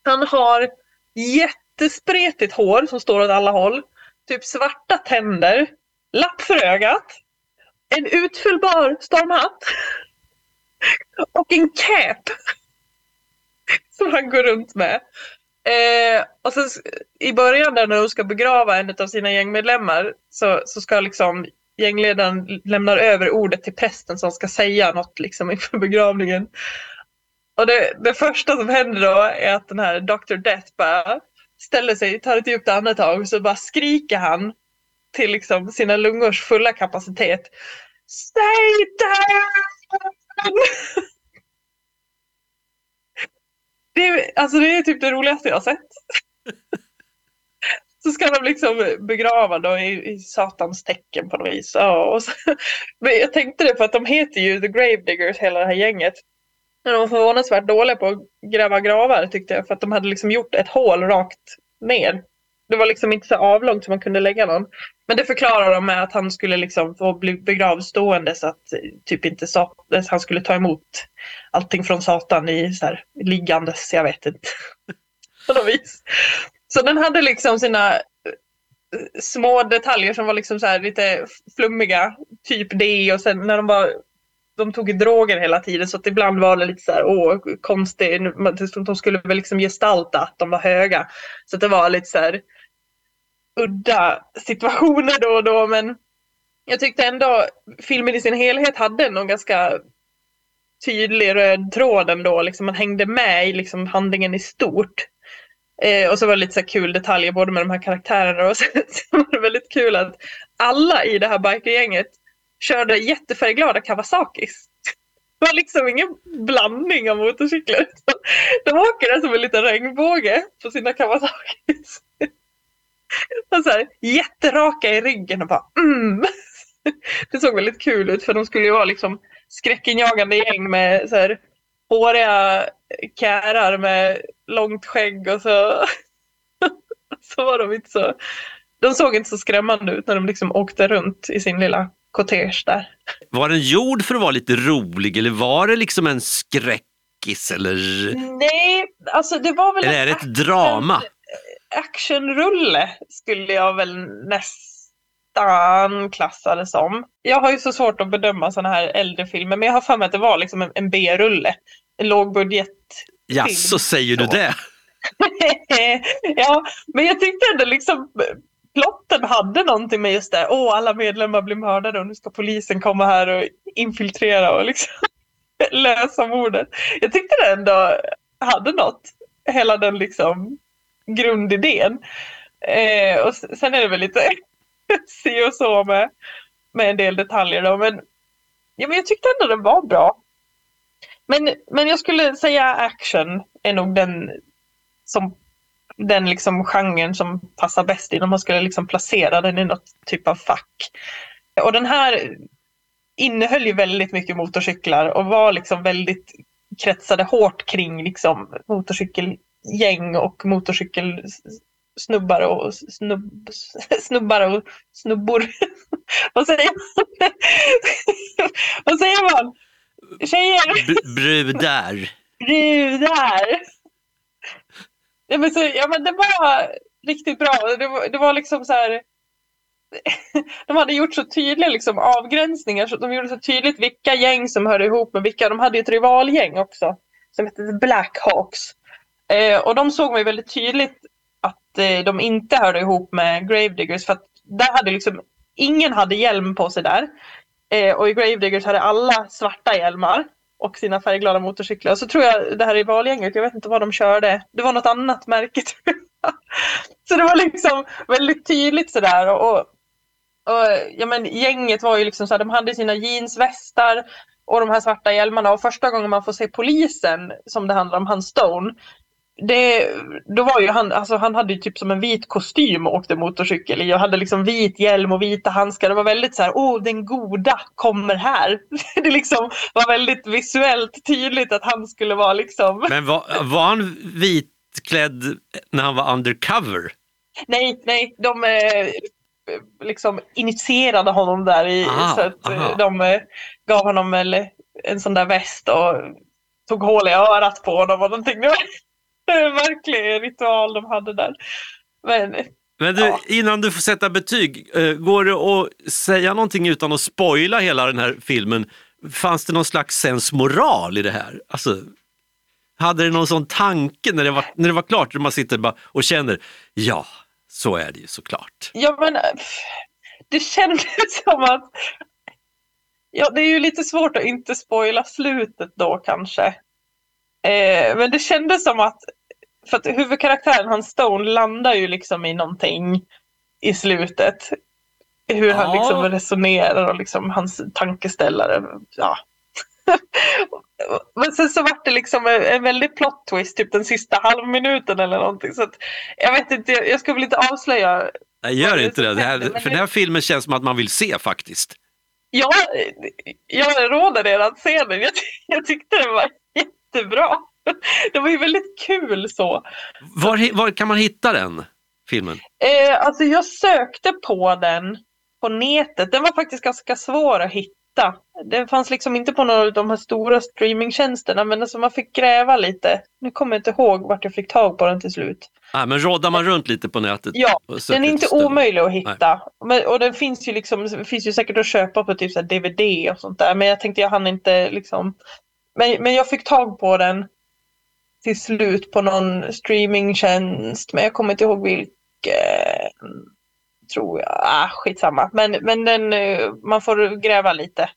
Han har jättespretigt hår som står åt alla håll. Typ svarta tänder. Lapp för ögat. En utfyllbar stormhatt. Och en cap. Som han går runt med. Eh, och sen i början där när de ska begrava en av sina gängmedlemmar så, så ska liksom gängledaren lämna över ordet till prästen som ska säga något liksom inför begravningen. Och det, det första som händer då är att den här Dr. Death bara ställer sig, tar ett djupt andetag och så bara skriker han till liksom sina lungors fulla kapacitet. Satan! Det är, alltså det är typ det roligaste jag har sett. Så ska de liksom begrava då i, i satans tecken på något vis. Ja, och så, men jag tänkte det för att de heter ju The Gravediggers hela det här gänget. Men de var förvånansvärt dåliga på att gräva gravar tyckte jag. För att de hade liksom gjort ett hål rakt ner det var liksom inte så avlångt så man kunde lägga någon. Men det förklarar de med att han skulle liksom få bli begravd stående så att eh, typ inte han skulle ta emot allting från Satan i så här, liggandes, jag vet inte. På något vis. Så den hade liksom sina eh, små detaljer som var liksom så lite flummiga. Typ det och sen när de var de tog droger hela tiden så att ibland var det lite så här, åh, konstigt. De skulle väl liksom gestalta att de var höga. Så att det var lite så här, udda situationer då och då men jag tyckte ändå filmen i sin helhet hade någon ganska tydlig röd tråd ändå. Liksom man hängde med i liksom handlingen i stort. Eh, och så var det lite så kul detaljer både med de här karaktärerna och så, så var det väldigt kul att alla i det här bikergänget körde jättefärgglada Kawasakis. Det var liksom ingen blandning av motorcyklar. De åker där som en liten regnbåge på sina Kawasakis. Och så här, jätteraka i ryggen och bara mm. Det såg väldigt kul ut för de skulle ju vara liksom skräckinjagande gäng med så här, håriga kärar med långt skägg och så, så var de inte så de såg inte så skrämmande ut när de liksom åkte runt i sin lilla kortege där. Var den gjord för att vara lite rolig eller var det liksom en skräck skräckis eller, Nej, alltså det var väl eller är det ett drama? actionrulle skulle jag väl nästan klassa det som. Jag har ju så svårt att bedöma sådana här äldre filmer, men jag har för mig att det var liksom en, en B-rulle. En lågbudget. Ja, så säger du det? ja, men jag tyckte ändå liksom plotten hade någonting med just det. Åh, alla medlemmar blir mördade och nu ska polisen komma här och infiltrera och liksom lösa mordet. Jag tyckte det ändå hade något. Hela den liksom grundidén. Eh, och sen är det väl lite si och så med, med en del detaljer då. Men, ja, men jag tyckte ändå den var bra. Men, men jag skulle säga action är nog den som den liksom genren som passar bäst in om man skulle liksom placera den i något typ av fack. Och den här innehöll ju väldigt mycket motorcyklar och var liksom väldigt kretsade hårt kring liksom motorcykelgäng och motorcykelsnubbar och snubb, snubbar och snubbor. Vad säger man? Vad säger man? Tjejer! Brudar. brudar. Ja men, så, ja, men det var riktigt bra. Det var, det var liksom så här. De hade gjort så tydliga liksom, avgränsningar. Så de gjorde så tydligt vilka gäng som hörde ihop med vilka. De hade ju ett rivalgäng också. Som hette Blackhawks. Eh, och de såg man ju väldigt tydligt att eh, de inte hörde ihop med Gravediggers. För att där hade liksom, ingen hade hjälm på sig där. Eh, och i Gravediggers hade alla svarta hjälmar och sina färgglada motorcyklar. Och så tror jag det här rivalgänget, jag vet inte vad de körde. Det var något annat märke tror jag. Så det var liksom väldigt tydligt sådär. Och, och, och ja, men gänget var ju liksom så här, de hade sina jeansvästar och de här svarta hjälmarna. Och första gången man får se polisen, som det handlar om, han Stone. Det, då var ju han, alltså han hade ju typ som en vit kostym och åkte motorcykel i och hade liksom vit hjälm och vita handskar. Det var väldigt så här, åh den goda kommer här. Det liksom var väldigt visuellt tydligt att han skulle vara liksom, Men var, var han vitklädd när han var undercover? nej, nej, de eh, liksom initierade honom där i, Aha, så att eh, aha. de eh, gav honom en sån där väst och tog hål i örat på honom och någonting. Verklig ritual de hade där. Men Men du, Ja. innan du får sätta betyg, eh, går det att säga någonting utan att spoila hela den här filmen? Fanns det någon slags sensmoral i det här? Alltså, hade det någon sån tanke när det var, när det var klart, när man sitter bara och känner, ja, så är det ju såklart. Ja men det kändes som att Ja det är ju lite svårt att inte spoila slutet då kanske. Eh, men det kändes som att för att huvudkaraktären, han Stone, landar ju liksom i någonting i slutet. Hur han Ja. liksom resonerar och liksom hans tankeställare. Ja. Men sen så vart det liksom en, en väldigt plot twist, typ den sista halvminuten eller någonting. Så att, jag vet inte, jag, jag ska väl inte avslöja Nej, gör inte det, det här, för den här filmen känns som att man vill se faktiskt. Ja, jag råder er att se den. Jag, jag tyckte den var jättebra. Det var ju väldigt kul så. Var, var kan man hitta den filmen? Eh, alltså jag sökte på den på nätet. Den var faktiskt ganska svår att hitta. Den fanns liksom inte på några av de här stora streamingtjänsterna men alltså man fick gräva lite. Nu kommer jag inte ihåg vart jag fick tag på den till slut. Ah, men råddar man runt lite på nätet? Ja, Den är inte omöjlig att hitta. Men, och den finns ju liksom, finns ju säkert att köpa på typ så DVD och sånt där. Men jag tänkte jag hann inte liksom. Men, men jag fick tag på den till slut på någon streamingtjänst. Men jag kommer inte ihåg vilken. Tror jag. Ah, skitsamma. Men, men den, eh, man får gräva lite.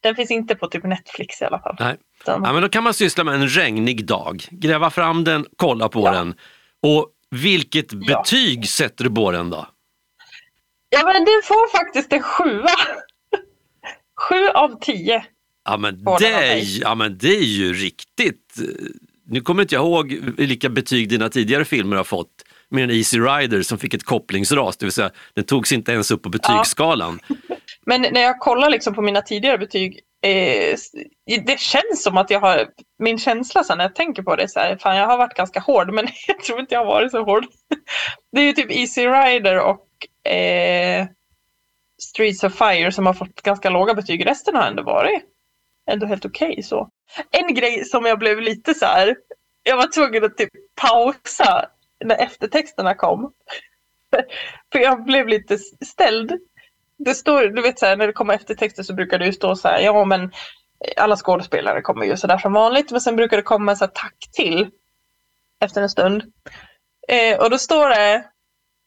Den finns inte på typ Netflix i alla fall. Nej. Ja, men då kan man syssla med en regnig dag, gräva fram den, kolla på Ja. den. Och vilket Ja. betyg sätter du på den då? Ja men den får faktiskt en sjua. Sju av tio. Ja men, det är, ja men det är ju riktigt. Nu kommer inte jag ihåg vilka betyg dina tidigare filmer har fått. Med en Easy Rider som fick ett kopplingsras, det vill säga den togs inte ens upp på betygsskalan. Men när jag kollar liksom på mina tidigare betyg, eh, det känns som att jag har, min känsla sen när jag tänker på det så här, fan jag har varit ganska hård men jag tror inte jag har varit så hård. Det är ju typ Easy Rider och eh, Streets of Fire som har fått ganska låga betyg. Resten har ändå varit ändå helt okej så. En grej som jag blev lite så här. Jag var tvungen att typ pausa när eftertexterna kom. För jag blev lite ställd. Det står, du vet så här, när det kommer eftertexter så brukar det ju stå så här, ja men alla skådespelare kommer ju sådär som vanligt, men sen brukar det komma en så här tack till efter en stund. Eh, och då står det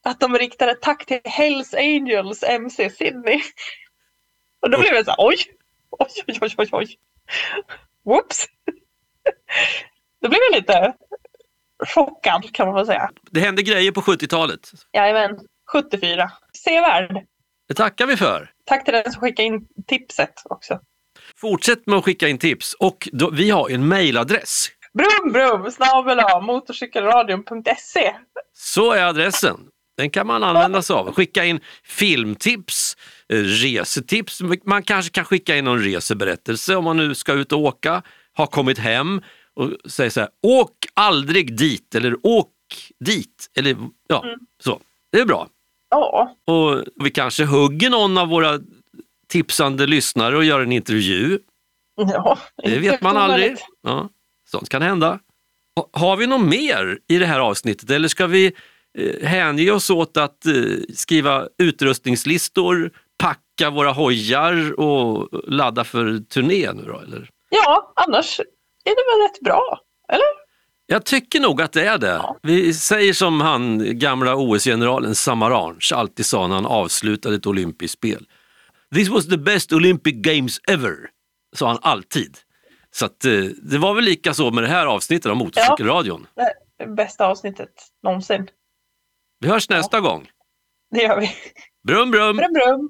att de riktar ett tack till Hells Angels MC Sydney. Och då blev jag så här, oj, oj, oj, oj, oj, oj. Whoops. Då blev jag lite chockad kan man väl säga. Det hände grejer på 70-talet. Jajamän, 74. Sevärd. Det tackar vi för. Tack till den som skickade in tipset också. Fortsätt med att skicka in tips och då, vi har en mejladress. Brum brum snabel motorcykelradion.se Så är adressen. Den kan man använda sig av. Skicka in filmtips, eh, resetips. Man kanske kan skicka in någon reseberättelse om man nu ska ut och åka, har kommit hem och säger så här, åk aldrig dit eller åk dit. Eller, ja, så. Det är bra. Ja, Och vi kanske hugger någon av våra tipsande lyssnare och gör en intervju. ja. Det vet man aldrig. Ja, sånt kan hända. Ha- Har vi något mer i det här avsnittet eller ska vi hänge oss åt att eh, skriva utrustningslistor, packa våra hojar och ladda för turné nu då? Eller? Ja, annars är det väl rätt bra. Eller? Jag tycker nog att det är det. Vi säger som han gamla OS-generalen Samaranch alltid sa när han avslutade ett olympiskt spel. This was the best Olympic Games ever, sa han alltid. Så att, eh, det var väl lika så med det här avsnittet av Motorcykelradion. Det är bästa avsnittet någonsin. Vi hörs nästa gång. Det gör vi. Brum brum! Brum brum.